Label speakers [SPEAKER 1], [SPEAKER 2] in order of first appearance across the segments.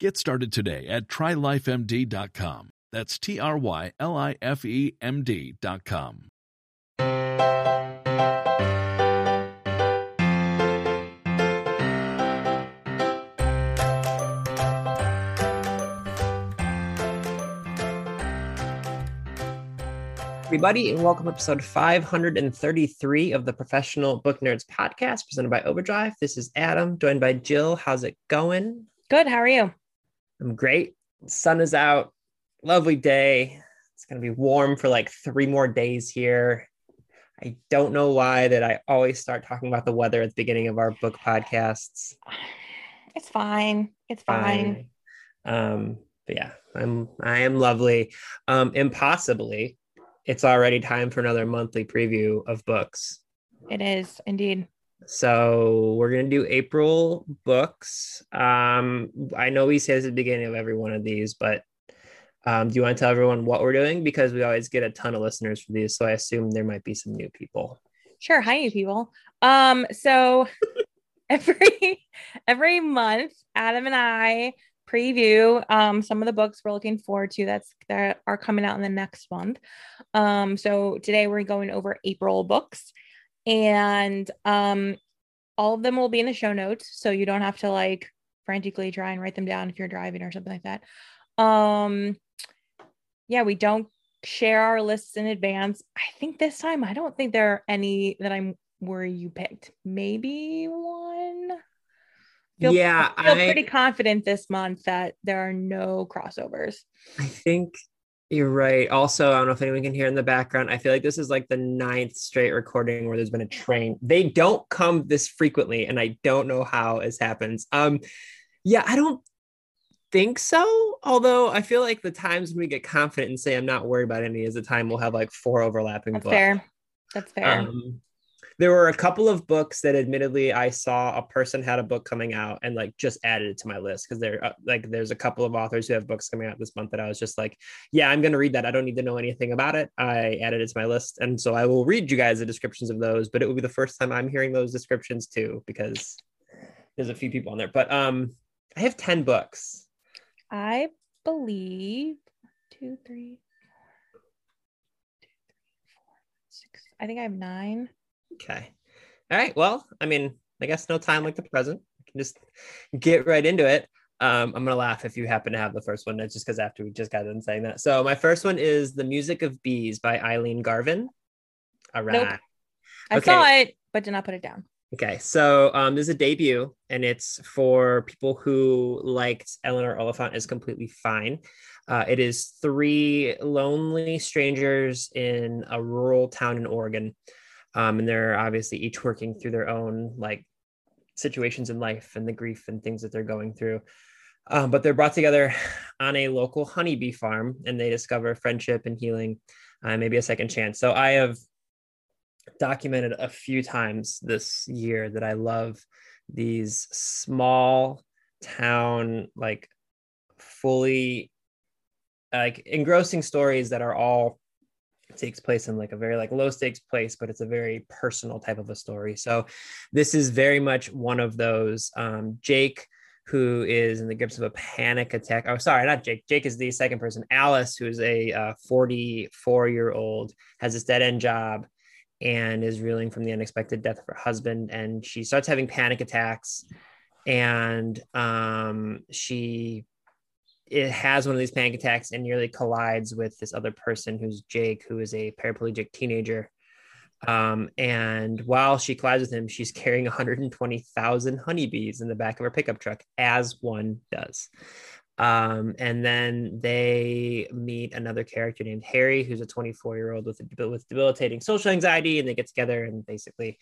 [SPEAKER 1] Get started today at trylifemd.com. That's T R Y L I F E M D.com.
[SPEAKER 2] everybody, and welcome to episode 533 of the Professional Book Nerds podcast presented by Overdrive. This is Adam, joined by Jill. How's it going?
[SPEAKER 3] Good. How are you?
[SPEAKER 2] I'm great. Sun is out. Lovely day. It's going to be warm for like three more days here. I don't know why that I always start talking about the weather at the beginning of our book podcasts.
[SPEAKER 3] It's fine. It's fine.
[SPEAKER 2] fine. Um, but yeah, I'm I am lovely. Um, impossibly, it's already time for another monthly preview of books.
[SPEAKER 3] It is indeed.
[SPEAKER 2] So we're gonna do April books. Um, I know we say this at the beginning of every one of these, but um, do you want to tell everyone what we're doing? Because we always get a ton of listeners for these, so I assume there might be some new people.
[SPEAKER 3] Sure, hi new people. Um, so every every month, Adam and I preview um, some of the books we're looking forward to that's that are coming out in the next month. Um, so today we're going over April books, and um, all of them will be in the show notes, so you don't have to like frantically try and write them down if you're driving or something like that. Um, yeah, we don't share our lists in advance. I think this time I don't think there are any that I'm where you picked. Maybe one. Feel,
[SPEAKER 2] yeah,
[SPEAKER 3] I feel I, pretty confident this month that there are no crossovers.
[SPEAKER 2] I think you're right. Also, I don't know if anyone can hear in the background. I feel like this is like the ninth straight recording where there's been a train. They don't come this frequently, and I don't know how this happens. Um, yeah, I don't think so. Although I feel like the times when we get confident and say I'm not worried about any is the time we'll have like four overlapping
[SPEAKER 3] That's fair. That's fair. Um,
[SPEAKER 2] there were a couple of books that admittedly I saw a person had a book coming out and like just added it to my list because there uh, like there's a couple of authors who have books coming out this month that I was just like, yeah, I'm gonna read that. I don't need to know anything about it. I added it to my list, and so I will read you guys the descriptions of those. But it will be the first time I'm hearing those descriptions too because there's a few people on there. But um, I have ten books.
[SPEAKER 3] I believe two, three, four, two, three, four, six. I think I have nine.
[SPEAKER 2] Okay. All right. Well, I mean, I guess no time like the present. I can just get right into it. Um, I'm gonna laugh if you happen to have the first one. That's just because after we just got done saying that. So my first one is "The Music of Bees" by Eileen Garvin. All right. Nope.
[SPEAKER 3] I okay. saw it, but did not put it down.
[SPEAKER 2] Okay, so um, there's a debut, and it's for people who liked Eleanor Oliphant is completely fine. Uh, it is three lonely strangers in a rural town in Oregon um, and they're obviously each working through their own like situations in life and the grief and things that they're going through. Um, but they're brought together on a local honeybee farm and they discover friendship and healing uh, maybe a second chance. So i have documented a few times this year that i love these small town like fully like engrossing stories that are all takes place in like a very like low stakes place but it's a very personal type of a story. So this is very much one of those um, jake who is in the grips of a panic attack. Oh sorry not jake. Jake is the second person. Alice who is a 44 uh, year old has this dead end job and is reeling from the unexpected death of her husband and she starts having panic attacks. And um, she it has one of these panic attacks and nearly collides with this other person who's Jake, who is a paraplegic teenager Um, and while she collides with him, she's carrying 120,000 honeybees in the back of her pickup truck, as one does. Um, and then they meet another character named Harry, who's a 24 year old with with debilitating social anxiety, and they get together and basically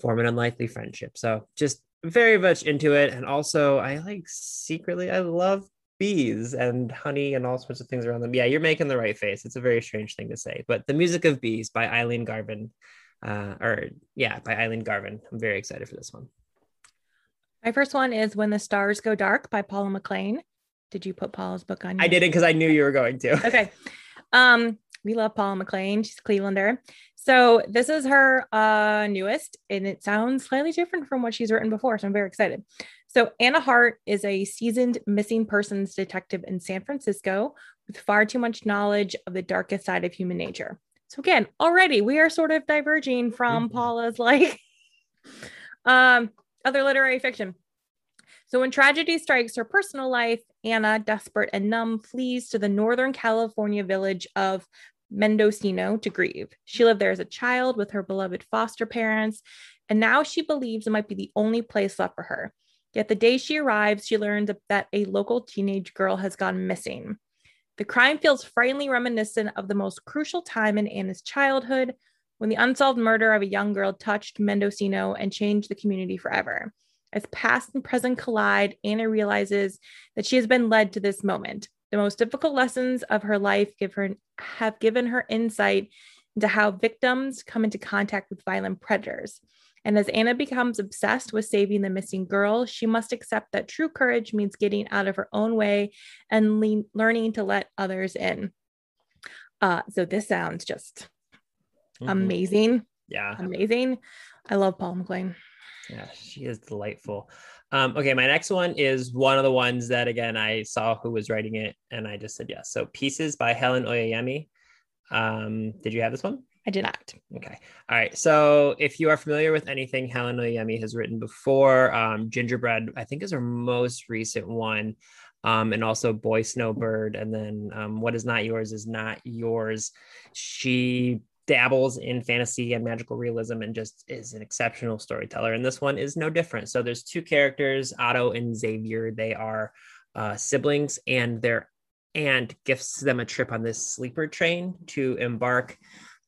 [SPEAKER 2] form an unlikely friendship. So just very much into it, and also I like secretly I love bees and honey and all sorts of things around them. Yeah, you're making the right face. It's a very strange thing to say, but the music of bees by Eileen Garvin, uh, or yeah, by Eileen Garvin. I'm very excited for this one.
[SPEAKER 3] My first one is When the Stars Go Dark by Paula McLain. Did you put Paula's book on?
[SPEAKER 2] I didn't because I knew you were going to.
[SPEAKER 3] okay. Um, we love Paula McLain. She's a Clevelander. So this is her uh, newest, and it sounds slightly different from what she's written before. So I'm very excited. So Anna Hart is a seasoned missing persons detective in San Francisco with far too much knowledge of the darkest side of human nature. So again, already we are sort of diverging from mm-hmm. Paula's like um, other literary fiction. So when tragedy strikes her personal life, Anna, desperate and numb, flees to the Northern California village of Mendocino to grieve. She lived there as a child with her beloved foster parents, and now she believes it might be the only place left for her. Yet the day she arrives, she learns that a local teenage girl has gone missing. The crime feels frighteningly reminiscent of the most crucial time in Anna's childhood when the unsolved murder of a young girl touched Mendocino and changed the community forever. As past and present collide, Anna realizes that she has been led to this moment. The most difficult lessons of her life give her have given her insight into how victims come into contact with violent predators. And as Anna becomes obsessed with saving the missing girl, she must accept that true courage means getting out of her own way and le- learning to let others in. Uh, so this sounds just mm-hmm. amazing.
[SPEAKER 2] Yeah.
[SPEAKER 3] Amazing. I love Paul McLain.
[SPEAKER 2] Yeah, she is delightful. Um, okay, my next one is one of the ones that again I saw who was writing it, and I just said yes. So Peaces by Helen Oyeyemi. Um, did you have this one?
[SPEAKER 3] I did not.
[SPEAKER 2] Okay. All right. So if you are familiar with anything Helen Oyeyemi has written before, um, Gingerbread, I think is her most recent one. Um, and also Boy Snowbird, and then um, What is Not Yours is Not Yours. She dabbles in fantasy and magical realism and just is an exceptional storyteller. And this one is no different. So there's two characters, Otto and Xavier. They are uh, siblings, and their aunt gifts them a trip on this sleeper train to embark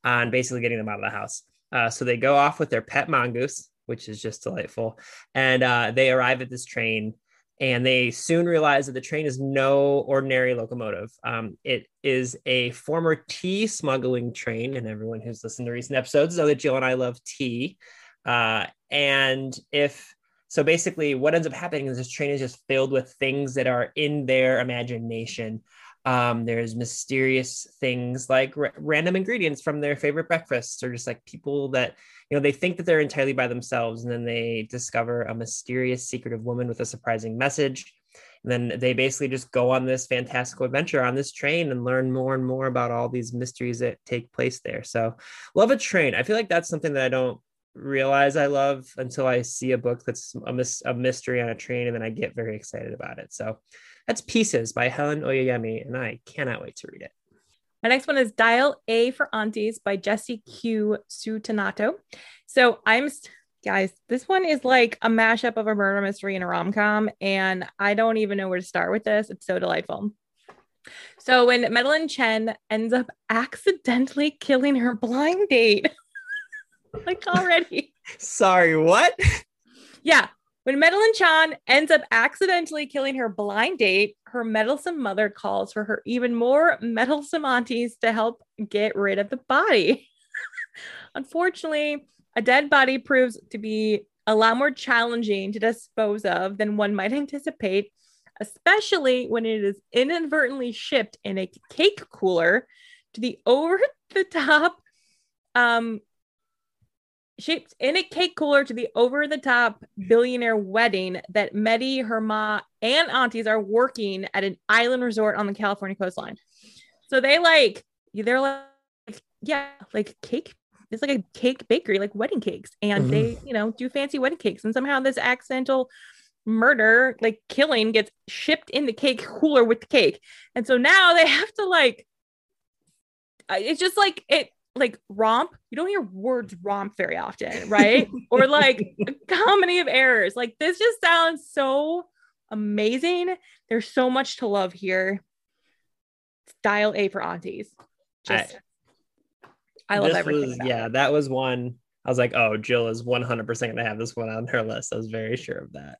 [SPEAKER 2] on basically getting them out of the house. Uh, so they go off with their pet mongoose, which is just delightful, and uh, they arrive at this train and they soon realize that the train is no ordinary locomotive. Um, it is a former tea smuggling train, and everyone who's listened to recent episodes know that Jill and I love tea. Uh, and if so, basically, what ends up happening is this train is just filled with things that are in their imagination. Um, there's mysterious things like r- random ingredients from their favorite breakfasts, or just like people that you know they think that they're entirely by themselves, and then they discover a mysterious secretive woman with a surprising message. And then they basically just go on this fantastical adventure on this train and learn more and more about all these mysteries that take place there. So, love a train. I feel like that's something that I don't realize I love until I see a book that's a, mis- a mystery on a train, and then I get very excited about it. So, that's Peaces by Helen Oyeyemi, and I cannot wait to read it.
[SPEAKER 3] My next one is Dial A for Aunties by Jesse Q Sutanto. So I'm guys, this one is like a mashup of a murder mystery and a rom-com, and I don't even know where to start with this. It's so delightful. So when Meddelin Chan ends up accidentally killing her blind date, like already.
[SPEAKER 2] Sorry, what?
[SPEAKER 3] Yeah, when Meddelin Chan ends up accidentally killing her blind date, her meddlesome mother calls for her even more meddlesome aunties to help get rid of the body. Unfortunately, a dead body proves to be a lot more challenging to dispose of than one might anticipate, especially when it is inadvertently shipped in a cake cooler to the over the top um, shaped in a cake cooler to the over the top billionaire wedding that Meddy, her ma, and aunties are working at an island resort on the California coastline. So they like, they're like, yeah, like cake. It's like a cake bakery, like wedding cakes. And mm-hmm. they, you know, do fancy wedding cakes. And somehow this accidental murder, like killing, gets shipped in the cake cooler with the cake. And so now they have to like, it's just like it like romp, you don't hear words romp very often, right? or like a comedy of errors. Like this just sounds so amazing. There's so much to love here. Dial A for aunties. Just I, love everything.
[SPEAKER 2] was- yeah,
[SPEAKER 3] it.
[SPEAKER 2] that was one. I was like, oh, Jill is 100% going to have this one on her list. I was very sure of that.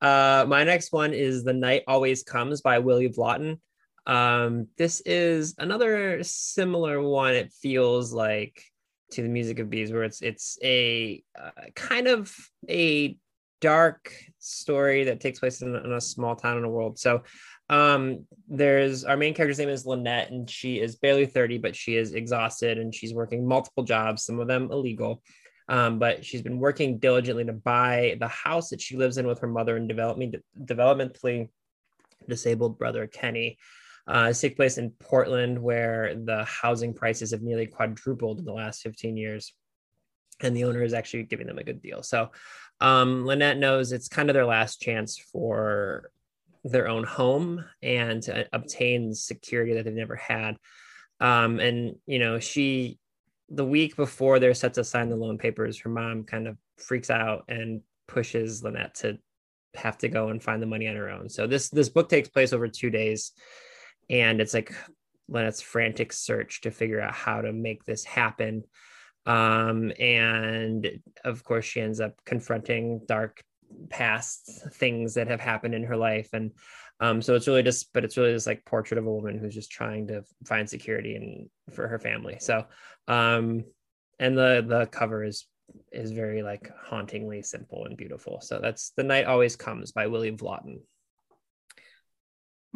[SPEAKER 2] Uh, my next one is The Night Always Comes by Willy Vlautin. Um, this is another similar one. It feels like to the Music of Bees, where it's it's a uh, kind of a dark story that takes place in, in a small town in the world. So um there's our main character's name is lynette and she is barely 30 but she is exhausted and she's working multiple jobs some of them illegal um, but she's been working diligently to buy the house that she lives in with her mother and development developmentally disabled brother kenny uh, this place in portland where the housing prices have nearly quadrupled in the last 15 years and the owner is actually giving them a good deal so um, lynette knows it's kind of their last chance for their own home and to obtain security that they've never had. Um, and you know, she the week before they're set to sign the loan papers, her mom kind of freaks out and pushes Lynette to have to go and find the money on her own. So this this book takes place over two days, and it's like Lynette's frantic search to figure out how to make this happen. Um, and of course, she ends up confronting dark past things that have happened in her life. And um so it's really just but it's really this like portrait of a woman who's just trying to find security and for her family. So um and the the cover is is very like hauntingly simple and beautiful. So that's the night always comes by Willy Vlautin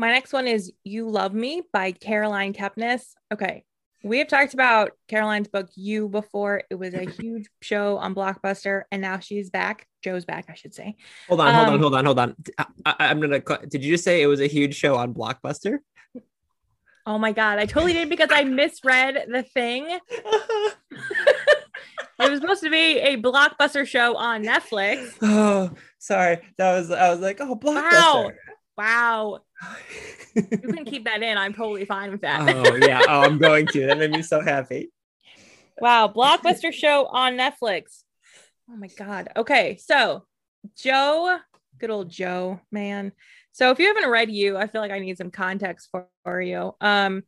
[SPEAKER 3] My next one is You Love Me by Caroline Kepnes. Okay. We have talked about Caroline's book You before. It was a huge show on Blockbuster, and now she's back. Joe's back, I should say.
[SPEAKER 2] hold on hold
[SPEAKER 3] Um,
[SPEAKER 2] on hold on hold on I, i'm gonna co- did you just say it was a huge show on blockbuster
[SPEAKER 3] Oh my God. I totally did because I misread the thing. It was supposed to be a Blockbuster show on Netflix.
[SPEAKER 2] oh sorry that was i was like oh blockbuster
[SPEAKER 3] Wow. You can keep that in. I'm totally fine with that.
[SPEAKER 2] oh yeah oh i'm going to that made me so happy
[SPEAKER 3] Wow, blockbuster show on Netflix. Oh my god. Okay, so Joe, good old Joe, man. So if you haven't read you, I feel like I need some context for, for you. Um,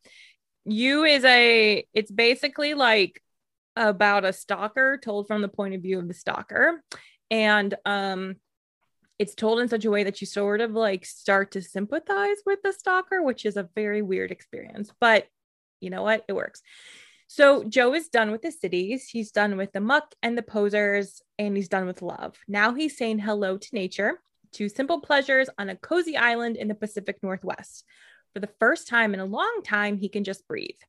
[SPEAKER 3] you is a it's basically like about a stalker told from the point of view of the stalker. And um it's told in such a way that you sort of like start to sympathize with the stalker, which is a very weird experience. But you know what? It works. So Joe is done with the cities. He's done with the muck and the posers, and he's done with love. Now he's saying hello to nature, to simple pleasures on a cozy island in the Pacific Northwest. For the first time in a long time, he can just breathe.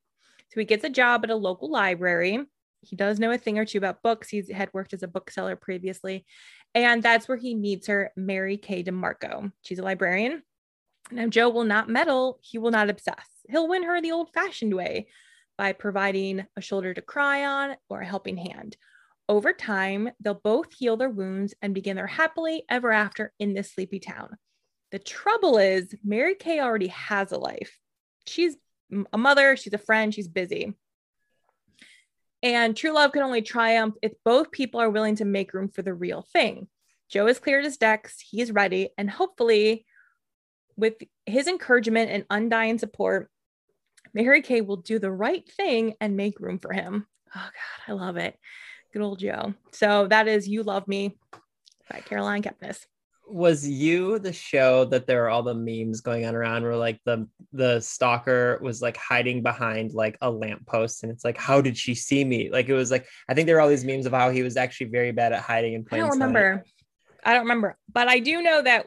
[SPEAKER 3] So he gets a job at a local library. He does know a thing or two about books. He's had worked as a bookseller previously. And that's where he meets her, Mary Kay DiMarco. She's a librarian. Now, Joe will not meddle. He will not obsess. He'll win her the old fashioned way by providing a shoulder to cry on or a helping hand. Over time, they'll both heal their wounds and begin their happily ever after in this sleepy town. The trouble is, Mary Kay already has a life. She's a mother, she's a friend, she's busy. And true love can only triumph if both people are willing to make room for the real thing. Joe has cleared his decks, he's ready, and hopefully, with his encouragement and undying support, Mary Kay will do the right thing and make room for him. Oh God, I love it. Good old Joe. So that is You Love Me by Caroline Kepnes.
[SPEAKER 2] Was you the show that there were all the memes going on around where like the the stalker was like hiding behind like a lamppost and it's like how did she see me like it was like i think there were all these memes of how he was actually very bad at hiding in
[SPEAKER 3] I don't
[SPEAKER 2] sight.
[SPEAKER 3] remember. I don't remember, but I do know that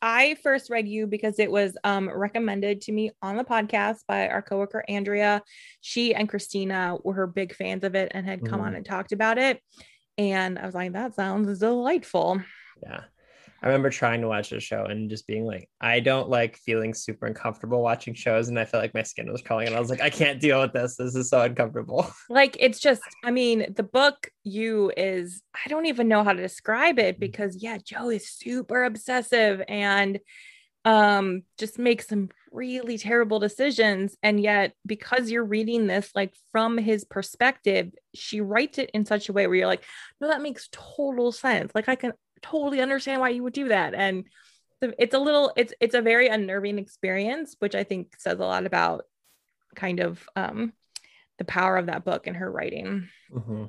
[SPEAKER 3] I first read you because it was um, recommended to me on the podcast by our coworker Andrea. She and Christina were her big fans of it and had come
[SPEAKER 2] Mhm.
[SPEAKER 3] on and talked about it. And I was like, that sounds delightful.
[SPEAKER 2] yeah i remember trying to watch the show and just being like i don't like feeling super uncomfortable watching shows and i felt like my skin was crawling and i was like i can't deal with this. This is so uncomfortable.
[SPEAKER 3] Like it's just, I mean, the book you is, I don't even know how to describe it because yeah, Joe is super obsessive and um just makes some really terrible decisions and yet because you're reading this like from his perspective she writes it in such a way where you're like no that makes total sense. Like i can totally understand why you would do that and it's a little it's it's a very unnerving experience which i think says a lot about kind of um the power of that book and her writing
[SPEAKER 2] Mm-hmm.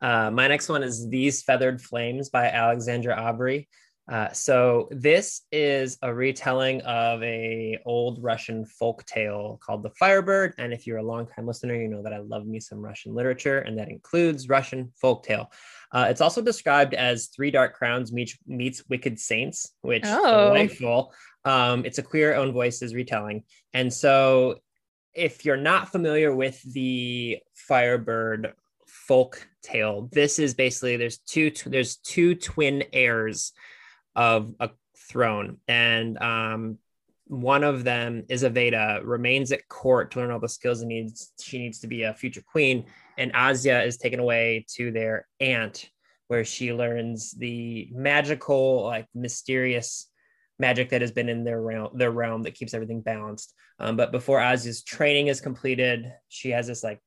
[SPEAKER 2] Uh, my next one is These Feathered Flames by Alexandra Overy. Uh, so this is a retelling of a old Russian folk tale called The Firebird. And if you're a longtime listener, you know that I love me some Russian literature, and that includes Russian folk tale. Uh, it's also described as Three Dark Crowns meets, meets Wicked Saints, which
[SPEAKER 3] Oh.
[SPEAKER 2] delightful. Um, it's a queer own voices retelling. And so if you're not familiar with the Firebird folk tale, this is basically there's two there's two twin heirs of a throne, and um, one of them is Aveda, remains at court to learn all the skills and needs she needs to be a future queen, and Asya is taken away to their aunt, where she learns the magical, like mysterious magic that has been in their realm, their realm that keeps everything balanced. Um, but before Asya's training is completed, she has this like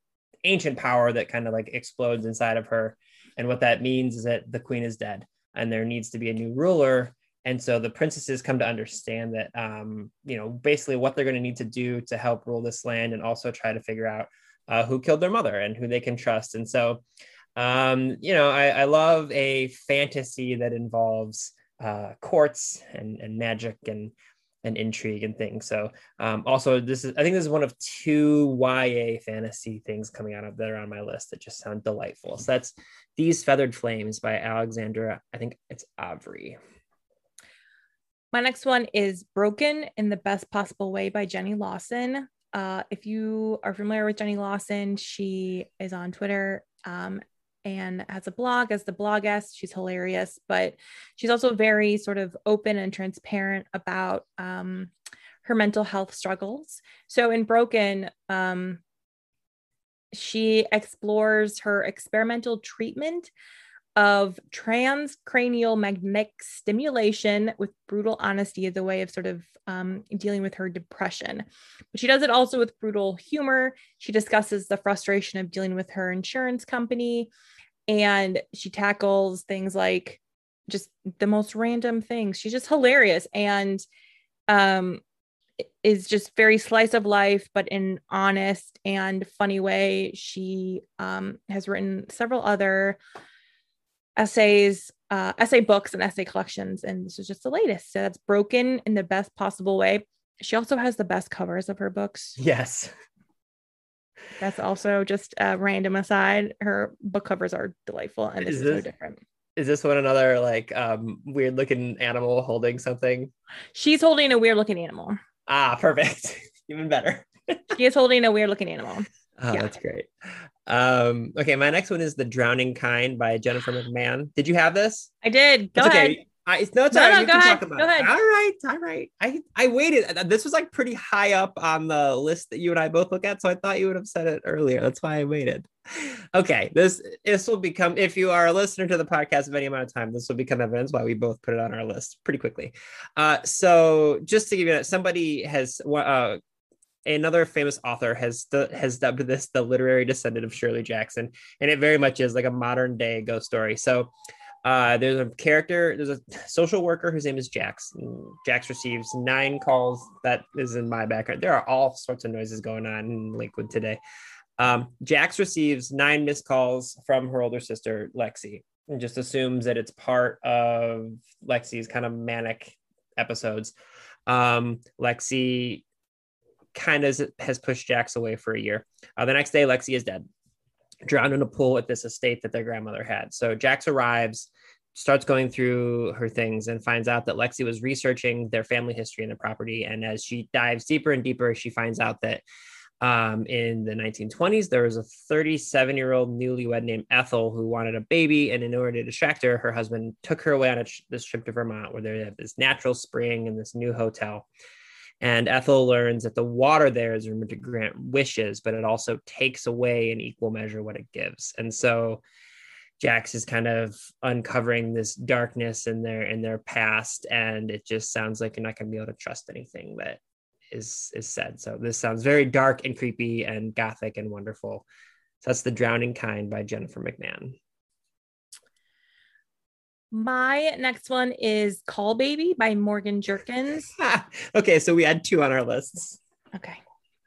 [SPEAKER 2] ancient power that kind of like explodes inside of her. And what that means is that the queen is dead and there needs to be a new ruler. And so the princesses come to understand that, um, you know, basically what they're going to need to do to help rule this land and also try to figure out uh, who killed their mother and who they can trust. And so, um, you know, I, I love a fantasy that involves uh, courts and, and magic and and intrigue and things. So um, also this is I think this is one of two YA fantasy things coming out of that are on my list that just sound delightful. So that's These Feathered Flames by Alexandra. I think it's Avery.
[SPEAKER 3] My next one is Broken in the Best Possible Way by Jenny Lawson. Uh, if you are familiar with Jenny Lawson, she is on Twitter um, and has a blog as the bloggess. She's hilarious, but she's also very sort of open and transparent about um, her mental health struggles. So in Broken, um, she explores her experimental treatment of transcranial magnetic stimulation with brutal honesty as a way of sort of um, dealing with her depression. But she does it also with brutal humor. She discusses the frustration of dealing with her insurance company, and she tackles things like just the most random things. She's just hilarious and um, is just very slice of life, but in honest and funny way. She um, has written several other essays, uh, essay books, and essay collections, and this is just the latest. So that's broken in the best possible way. She also has the best covers of her books.
[SPEAKER 2] Yes.
[SPEAKER 3] That's also just a random aside. Her book covers are delightful, and this
[SPEAKER 2] Is
[SPEAKER 3] is, so different.
[SPEAKER 2] Is this one another like um, weird looking animal holding something?
[SPEAKER 3] She's holding a weird looking animal.
[SPEAKER 2] Ah, perfect. Even better.
[SPEAKER 3] She is holding a weird looking animal.
[SPEAKER 2] Oh,
[SPEAKER 3] Yeah.
[SPEAKER 2] that's great. Um, okay, my next one is The Drowning Kind by Jennifer McMahon. Did you have this?
[SPEAKER 3] I did. Go
[SPEAKER 2] It's
[SPEAKER 3] ahead.
[SPEAKER 2] okay. I, it's no, it's
[SPEAKER 3] No,
[SPEAKER 2] all right.
[SPEAKER 3] no,
[SPEAKER 2] You can
[SPEAKER 3] ahead.
[SPEAKER 2] talk about
[SPEAKER 3] Go
[SPEAKER 2] it.
[SPEAKER 3] ahead.
[SPEAKER 2] All right, all right. I I waited. Uh, This was like pretty high up on the list that you and I both look at, so I thought you would have said it earlier. That's why I waited. Okay, this this will become if you are a listener to the podcast of any amount of time, this will become evidence why we both put it on our list pretty quickly. Uh, so just to give you that, somebody has uh, another famous author has has dubbed this the literary descendant of Shirley Jackson, and it very much is like a modern day ghost story. So uh, there's a character, there's a social worker whose name is Jax. Jax receives nine calls. That is in my background. There are all sorts of noises going on in Lakewood today. Um, Jax receives nine missed calls from her older sister, Lexi, and just assumes that it's part of Lexi's kind of manic episodes. Um, Lexi kind of has pushed Jax away for a year. Uh, the next day, Lexi is dead, drowned in a pool at this estate that their grandmother had. So Jax arrives, starts going through her things, and finds out that Lexi was researching their family history and the property. And as she dives deeper and deeper, she finds out that um, in the 1920s, there was a 37 year old newlywed named Ethel who wanted a baby. And in order to distract her, her husband took her away on a this trip to Vermont where they have this natural spring and this new hotel. And Ethel learns that the water there is rumored to grant wishes, but it also takes away in equal measure what it gives. And so Jax is kind of uncovering this darkness in their in their past, and it just sounds like you're not going to be able to trust anything that is is said. So this sounds very dark and creepy and gothic and wonderful. So that's The Drowning Kind by Jennifer McMahon.
[SPEAKER 3] My next one is Caul Baby by Morgan Jerkins.
[SPEAKER 2] okay, so we had two on our lists.
[SPEAKER 3] Okay.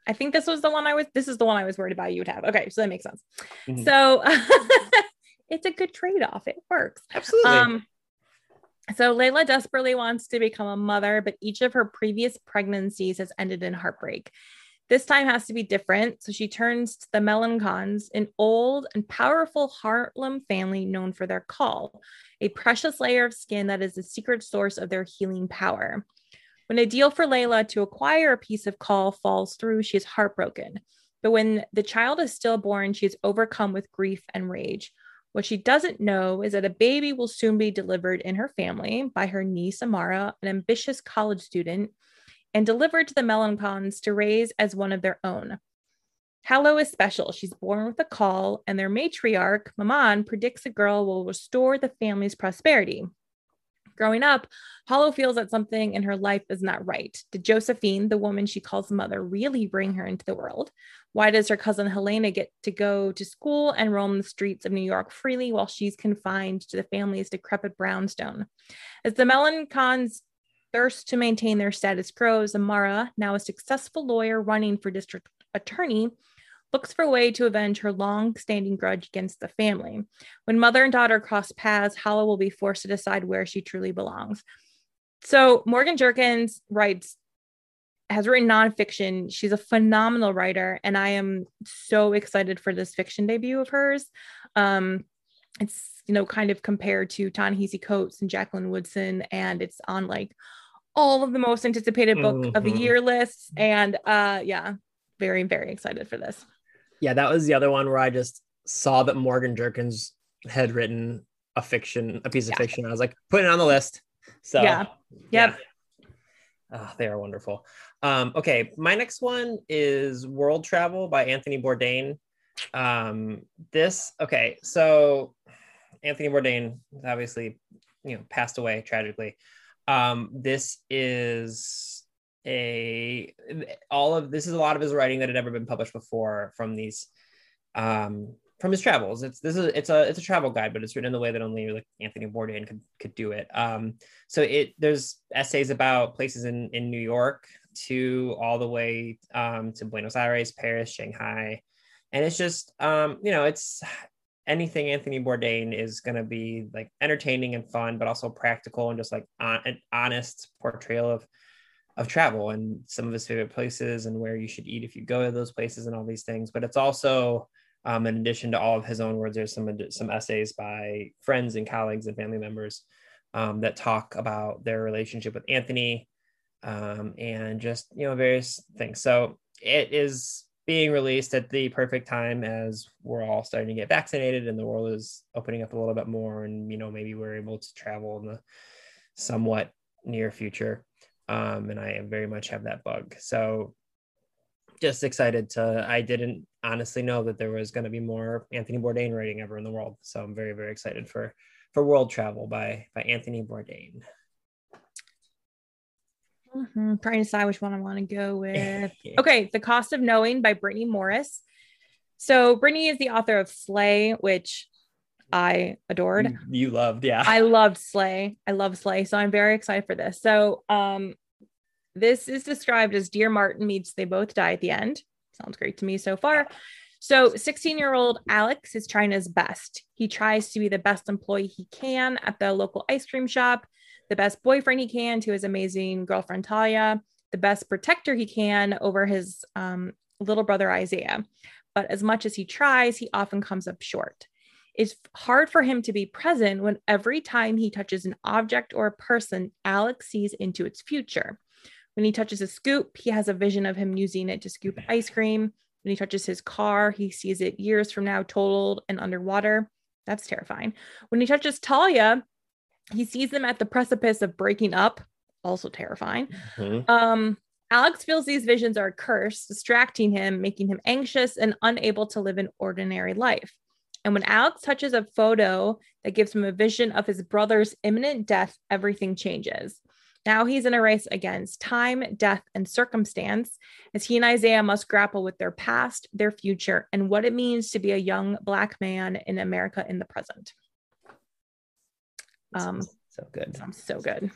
[SPEAKER 3] I think this was the one I was this is the one I was worried about you would have. Okay, so that makes sense.
[SPEAKER 2] Mhm.
[SPEAKER 3] So it's a good trade-off. It works.
[SPEAKER 2] Absolutely.
[SPEAKER 3] Um, so Layla desperately wants to become a mother, but each of her previous pregnancies has ended in heartbreak. This time has to be different. So she turns to the Melancons, an old and powerful Harlem family known for their caul, a precious layer of skin that is the secret source of their healing power. When a deal for Layla to acquire a piece of caul falls through, she is heartbroken. But when the child is stillborn, she is overcome with grief and rage. What she doesn't know is that a baby will soon be delivered in her family by her niece Amara, an ambitious college student, and delivered to the Melancons to raise as one of their own. Hallow is special. She's born with a caul, and their matriarch, Maman, predicts the girl will restore the family's prosperity. Growing up, Hallow feels that something in her life is not right. Did Josephine, the woman she calls mother, really bring her into the world? Why does her cousin Helena get to go to school and roam the streets of New York freely while she's confined to the family's decrepit brownstone? As the Melancons thirst to maintain their status grows, Amara, now a successful lawyer running for district attorney, looks for a way to avenge her long-standing grudge against the family. When mother and daughter cross paths, Hallow will be forced to decide where she truly belongs. So Morgan Jerkins writes has written nonfiction. She's a phenomenal writer, and I am so excited for this fiction debut of hers. Um, it's you know kind of compared to Ta-Nehisi Coates and Jacqueline Woodson, and it's on like all of the most anticipated book of the
[SPEAKER 2] Mhm.
[SPEAKER 3] year lists. And uh, yeah, very very excited for this.
[SPEAKER 2] yeah, that was the other one where I just saw that Morgan Jerkins had written a fiction, a piece of
[SPEAKER 3] Yeah.
[SPEAKER 2] fiction. I was like, putting it on the list. So
[SPEAKER 3] Yeah. Yep.
[SPEAKER 2] Ah, they are wonderful. Um, okay, my next one is World Travel by Anthony Bourdain. Um, this okay, so Anthony Bourdain obviously, you know, passed away tragically. Um, this is a all of this is a lot of his writing that had never been published before from these um from his travels. It's this is it's a it's a travel guide, but it's written in the way that only like Anthony Bourdain could could do it. Um, so it there's essays about places in in New York to all the way um, to Buenos Aires, Paris, Shanghai, and it's just um, you know it's anything Anthony Bourdain is going to be like entertaining and fun, but also practical and just like on, an honest portrayal of of travel and some of his favorite places and where you should eat if you go to those places and all these things. But it's also um, in addition to all of his own words, there's some some essays by friends and colleagues and family members um, that talk about their relationship with Anthony um, and just you know various things. So it is being released at the perfect time as we're all starting to get vaccinated and the world is opening up a little bit more, and you know maybe we're able to travel in the somewhat near future. Um, and I very much have that bug. So just excited to i didn't honestly know that there was going to be more anthony bourdain writing ever in the world so i'm very very excited for for world travel by by anthony bourdain
[SPEAKER 3] Mhm, Trying to decide which one I want to go with. Okay, The Cost of Knowing by Brittney Morris. So Brittney is the author of Slay, which I adored.
[SPEAKER 2] you, you loved yeah
[SPEAKER 3] I loved Slay. I love Slay. So I'm very excited for this. So um this is described as Dear Martin meets They Both Die at the End. Sounds great to me so far. So 16 year old Alex is trying his best. He tries to be the best employee he can at the local ice cream shop, the best boyfriend he can to his amazing girlfriend Talia, the best protector he can over his um, little brother Isaiah. But as much as he tries, he often comes up short. It's hard for him to be present when every time he touches an object or a person, Alex sees into its future. When he touches a scoop, he has a vision of him using it to scoop ice cream. When he touches his car, he sees it years from now totaled and underwater. That's terrifying. When he touches Talia, he sees them at the precipice of breaking up. Also terrifying.
[SPEAKER 2] Mhm.
[SPEAKER 3] Um, Alex feels these visions are a curse, distracting him, making him anxious and unable to live an ordinary life. And when Alex touches a photo that gives him a vision of his brother's imminent death, everything changes. Now he's in a race against time, death, and circumstance, as he and Isaiah must grapple with their past, their future, and what it means to be a young Black man in America in the present. Um,
[SPEAKER 2] so good.
[SPEAKER 3] sounds so good.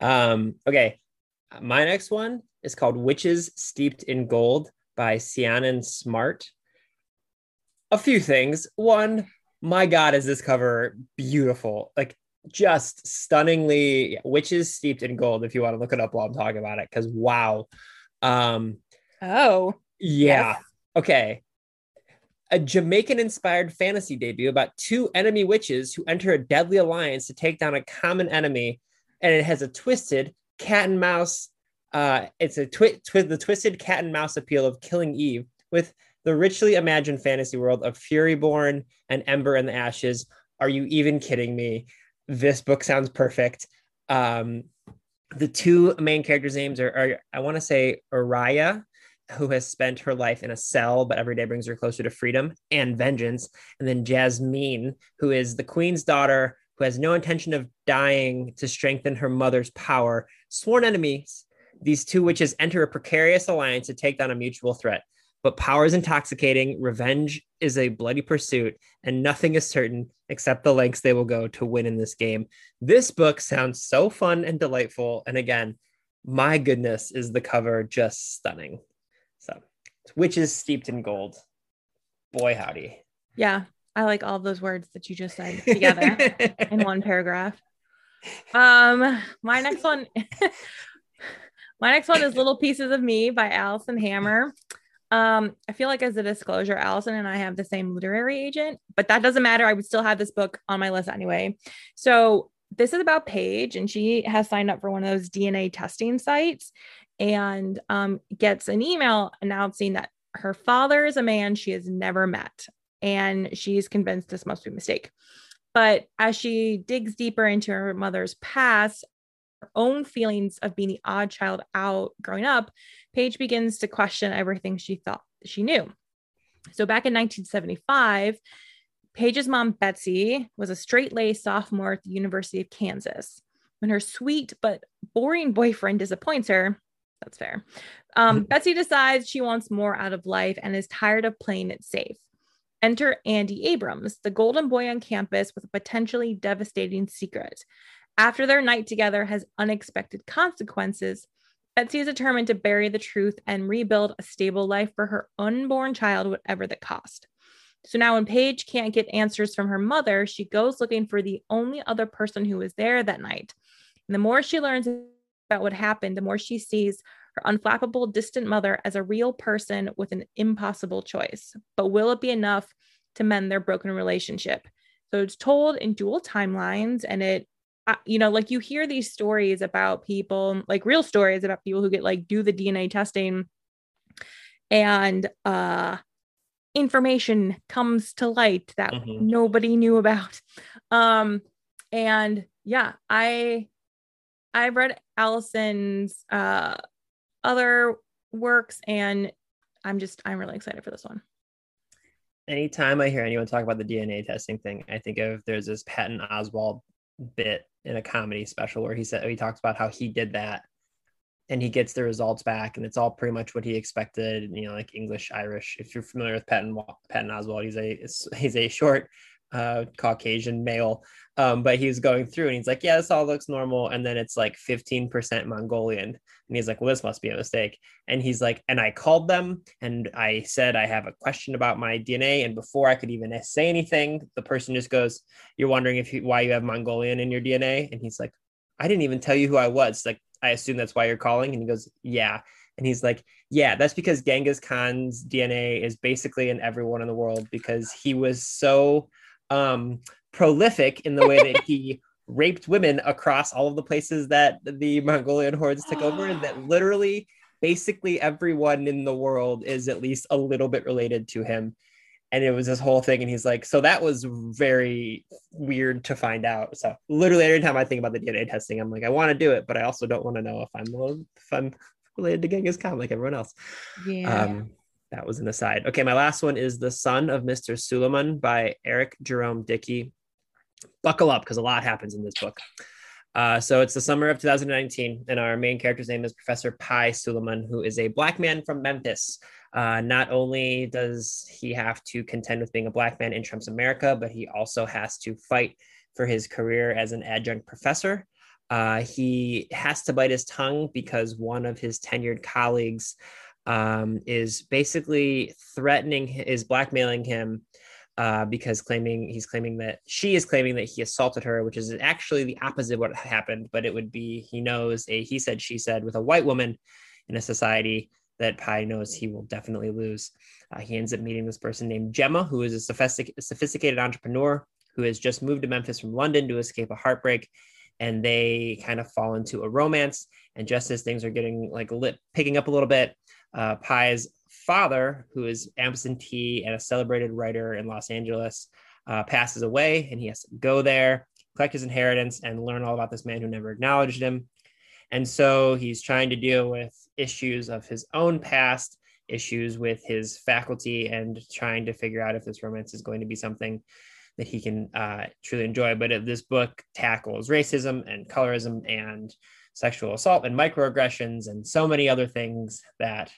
[SPEAKER 2] Um, okay. My next one is called Witches Steeped in Gold by Ciannon Smart. A few things. One, my God, is this cover beautiful? Like just stunningly witches steeped in gold, if you want to look it up while I'm talking about it, because wow. Um
[SPEAKER 3] Oh,
[SPEAKER 2] yeah.
[SPEAKER 3] Yes.
[SPEAKER 2] Okay. A Jamaican inspired fantasy debut about two enemy witches who enter a deadly alliance to take down a common enemy. And it has a twisted cat and mouse. Uh, it's a twi- twi- the twisted cat and mouse appeal of Killing Eve with the richly imagined fantasy world of Furyborn and Ember and the Ashes. Are you even kidding me? This book sounds perfect. Um, the two main characters' names are, are I want to say Araya, who has spent her life in a cell, but every day brings her closer to freedom and vengeance. And then Jasmine, who is the queen's daughter, who has no intention of dying to strengthen her mother's power. Sworn enemies, these two witches enter a precarious alliance to take down a mutual threat. But power is intoxicating, revenge is a bloody pursuit, and nothing is certain except the lengths they will go to win in this game. This book sounds so fun and delightful. And again, my goodness, is the cover just stunning. So, is steeped in gold. Boy, howdy.
[SPEAKER 3] yeah. I like all those words that you just said together in one paragraph. Um, my next one, my next one is Little Pieces of Me by Alison Hammer. Um, I feel like as a disclosure, Alison and I have the same literary agent, but that doesn't matter. I would still have this book on my list anyway. So this is about Paige, and she has signed up for one of those DNA testing sites and um, gets an email announcing that her father is a man she has never met. And she's convinced this must be a mistake. But as she digs deeper into her mother's past, her own feelings of being the odd child out growing up, Paige begins to question everything she thought she knew. So back in 1975, Paige's mom, Betsy, was a straight laced sophomore at the University of Kansas. When her sweet but boring boyfriend disappoints her, that's fair. Um, Betsy decides she wants more out of life and is tired of playing it safe. Enter Andy Abrams, the golden boy on campus with a potentially devastating secret. After their night together has unexpected consequences, Betsy is determined to bury the truth and rebuild a stable life for her unborn child, whatever the cost. So now, when Paige can't get answers from her mother, she goes looking for the only other person who was there that night. And the more she learns about what happened, the more she sees her unflappable, distant mother as a real person with an impossible choice. But will it be enough to mend their broken relationship? So it's told in dual timelines, and it, you know, like you hear these stories about people, like real stories about people who get like do the DNA testing, and uh, information comes to light that
[SPEAKER 2] Mhm.
[SPEAKER 3] nobody knew about. Um, and yeah, I I read Alison's uh other works and I'm just I'm really excited for this one.
[SPEAKER 2] Anytime I hear anyone talk about the DNA testing thing, I think of there's this Patton Oswalt bit in a comedy special where he said he talks about how he did that and he gets the results back and it's all pretty much what he expected you know like english irish if you're familiar with patton patton oswalt he's a he's a short uh caucasian male um but he was going through and he's like yeah this all looks normal. And then it's like 15% mongolian. And he's like well this must be a mistake. And he's like and i called them and i said i have a question about my dna and before i could even say anything the person just goes you're wondering if you, why you have mongolian in your dna and he's like i didn't even tell you who i was. Like I assume that's why you're calling. And he goes, Yeah. And he's like, Yeah, that's because Genghis Khan's DNA is basically in everyone in the world because he was so um, prolific in the way that he raped women across all of the places that the Mongolian hordes took over, and that literally basically everyone in the world is at least a little bit related to him. And it was this whole thing. And he's like, So that was very weird to find out. So literally every time I think about the DNA testing, I'm like, I want to do it, but I also don't want to know if I'm if I'm related to Genghis Khan like everyone else.
[SPEAKER 3] Yeah.
[SPEAKER 2] Um, that was an aside. Okay, my last one is The Son of Mr. Suleiman by Eric Jerome Dickey. Buckle up because a lot happens in this book. Uh, so it's the summer of 2019, and our main character's name is Professor Pi Suleiman, who is a black man from Memphis. Uh, not only does he have to contend with being a black man in Trump's America, but he also has to fight for his career as an adjunct professor. Uh, he has to bite his tongue because one of his tenured colleagues um, is basically threatening, is blackmailing him uh, because claiming he's claiming that she is claiming that he assaulted her, which is actually the opposite of what happened. But it would be he knows a he said she said with a white woman in a society that Pi knows he will definitely lose. Uh, he ends up meeting this person named Gemma, who is a sophistic- sophisticated entrepreneur who has just moved to Memphis from London to escape a heartbreak. And they kind of fall into a romance. And just as things are getting like lit, picking up a little bit, uh, Pi's father, who is absentee and a celebrated writer in Los Angeles, uh, passes away, and he has to go there, collect his inheritance, and learn all about this man who never acknowledged him. And so he's trying to deal with issues of his own past, issues with his faculty, and trying to figure out if this romance is going to be something that he can uh, truly enjoy. But this book tackles racism and colorism and sexual assault and microaggressions and so many other things that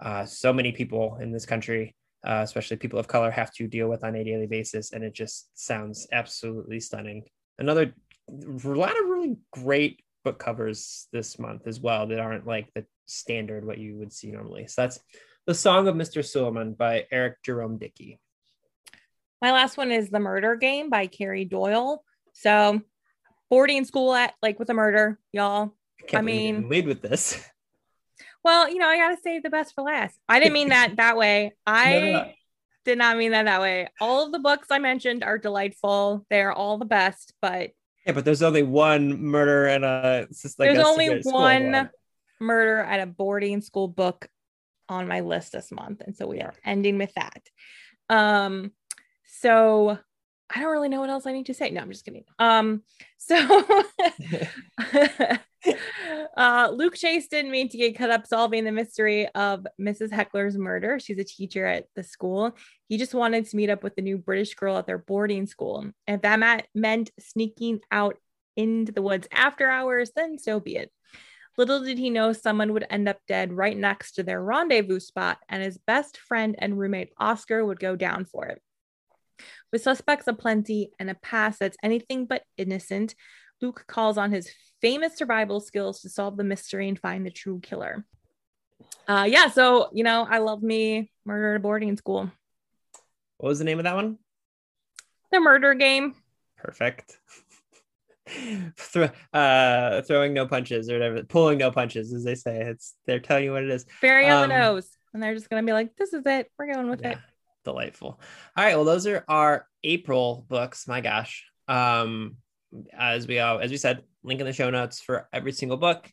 [SPEAKER 2] uh, so many people in this country, uh, especially people of color, have to deal with on a daily basis. And it just sounds absolutely stunning. Another a lot of really great book covers this month as well that aren't like the standard what you would see normally. So that's The Son of Mr. Suleman by Eric Jerome Dickey.
[SPEAKER 3] My last one is The Murder Game by Carrie Doyle. So boarding school at like with a murder, y'all.
[SPEAKER 2] I,
[SPEAKER 3] I mean,
[SPEAKER 2] lead with this.
[SPEAKER 3] Well, you know, I gotta save the best for last. I didn't mean that that way. I
[SPEAKER 2] No, no,
[SPEAKER 3] did not mean that that way. All of the books I mentioned are delightful. They're all the best, but
[SPEAKER 2] Yeah, but there's only one murder and a. Like
[SPEAKER 3] there's
[SPEAKER 2] a
[SPEAKER 3] only one murder at a boarding school book on my list this month, and so we are ending with that. Um, so I don't really know what else I need to say. No, I'm just kidding. Um, so uh, Luke Chase didn't mean to get cut up solving the mystery of Mrs. Heckler's murder. She's a teacher at the school. He just wanted to meet up with the new British girl at their boarding school. If that meant sneaking out into the woods after hours, then so be it. Little did he know someone would end up dead right next to their rendezvous spot, and his best friend and roommate Oscar would go down for it. With suspects aplenty and a past that's anything but innocent, Luke calls on his famous survival skills to solve the mystery and find the true killer. Uh, yeah, so you know, I love me murder at a boarding school.
[SPEAKER 2] What was the name of that one?
[SPEAKER 3] The murder game.
[SPEAKER 2] Perfect. Uh, throwing no punches or whatever, pulling no punches, as they say. It's they're telling you what it is.
[SPEAKER 3] Very on the
[SPEAKER 2] Um,
[SPEAKER 3] nose. And they're just gonna be like, this is it. We're going with
[SPEAKER 2] Yeah,
[SPEAKER 3] it.
[SPEAKER 2] Delightful. All right, well, those are our April books. My gosh. Um, as we uh, as we said, link in the show notes for every single book.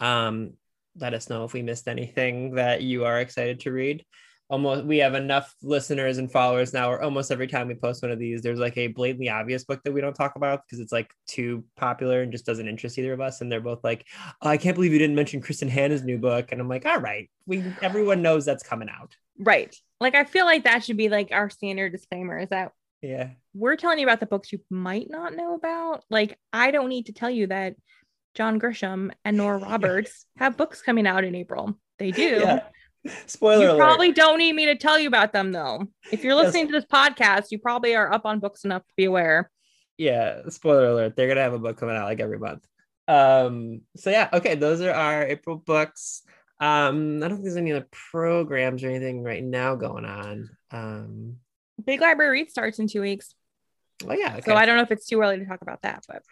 [SPEAKER 2] Um, let us know if we missed anything that you are excited to read. Almost, we have enough listeners and followers now. Where almost every time we post one of these, there's like a blatantly obvious book that we don't talk about because it's like too popular and just doesn't interest either of us. And they're both like, oh, "I can't believe you didn't mention Kristin Hannah's new book." And I'm like, "All right, we everyone knows that's coming out."
[SPEAKER 3] Right. Like I feel like that should be like our standard disclaimer is that
[SPEAKER 2] Yeah,
[SPEAKER 3] we're telling you about the books you might not know about. Like, I don't need to tell you that John Grisham and Nora Roberts have books coming out in April. They do.
[SPEAKER 2] Yeah. Spoiler
[SPEAKER 3] You
[SPEAKER 2] alert.
[SPEAKER 3] probably don't need me to tell you about them, though. If you're
[SPEAKER 2] Yes.
[SPEAKER 3] listening to this podcast, you probably are up on books enough to be aware.
[SPEAKER 2] yeah, spoiler alert. They're gonna have a book coming out like every month. Um, so yeah, okay, those are our April books. Um, I don't think there's any other programs or anything right now going on. Um,
[SPEAKER 3] Big Library Read starts in two weeks.
[SPEAKER 2] oh yeah, okay.
[SPEAKER 3] So I don't know if it's too early to talk about that, but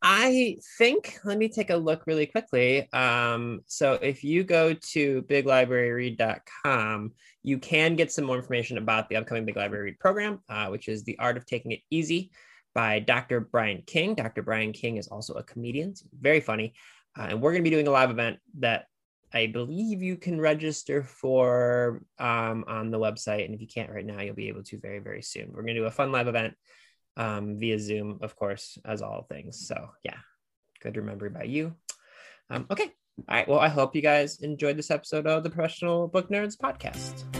[SPEAKER 2] I think let me take a look really quickly. Um, so if you go to biglibraryread.com, you can get some more information about the upcoming Big Library Read program, uh, which is The Art of Taking It Easy by Dr. Brian King. Dr. Brian King is also a comedian, so very funny. Uh, and we're going to be doing a live event that I believe you can register for um, on the website. And if you can't right now, you'll be able to very, very soon. We're going to do a fun live event um, via Zoom, of course, as all things. So, yeah, good remembering remember by you. Um, okay. All right. Well, I hope you guys enjoyed this episode of the Professional Book Nerds podcast.